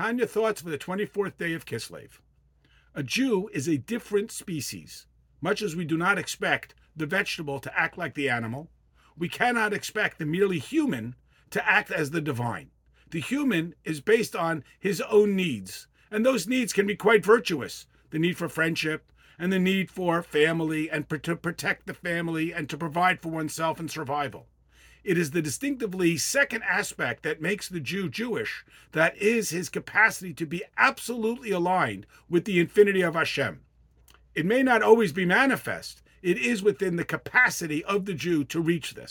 Tanya thoughts for the 24th day of Kislev. A Jew is a different species. Much as we do not expect the vegetable to act like the animal, we cannot expect the merely human to act as the divine. The human is based on his own needs, and those needs can be quite virtuous the need for friendship, and the need for family, and to protect the family, and to provide for oneself and survival. It is the distinctively second aspect that makes the Jew Jewish, that is his capacity to be absolutely aligned with the infinity of Hashem. It may not always be manifest, it is within the capacity of the Jew to reach this.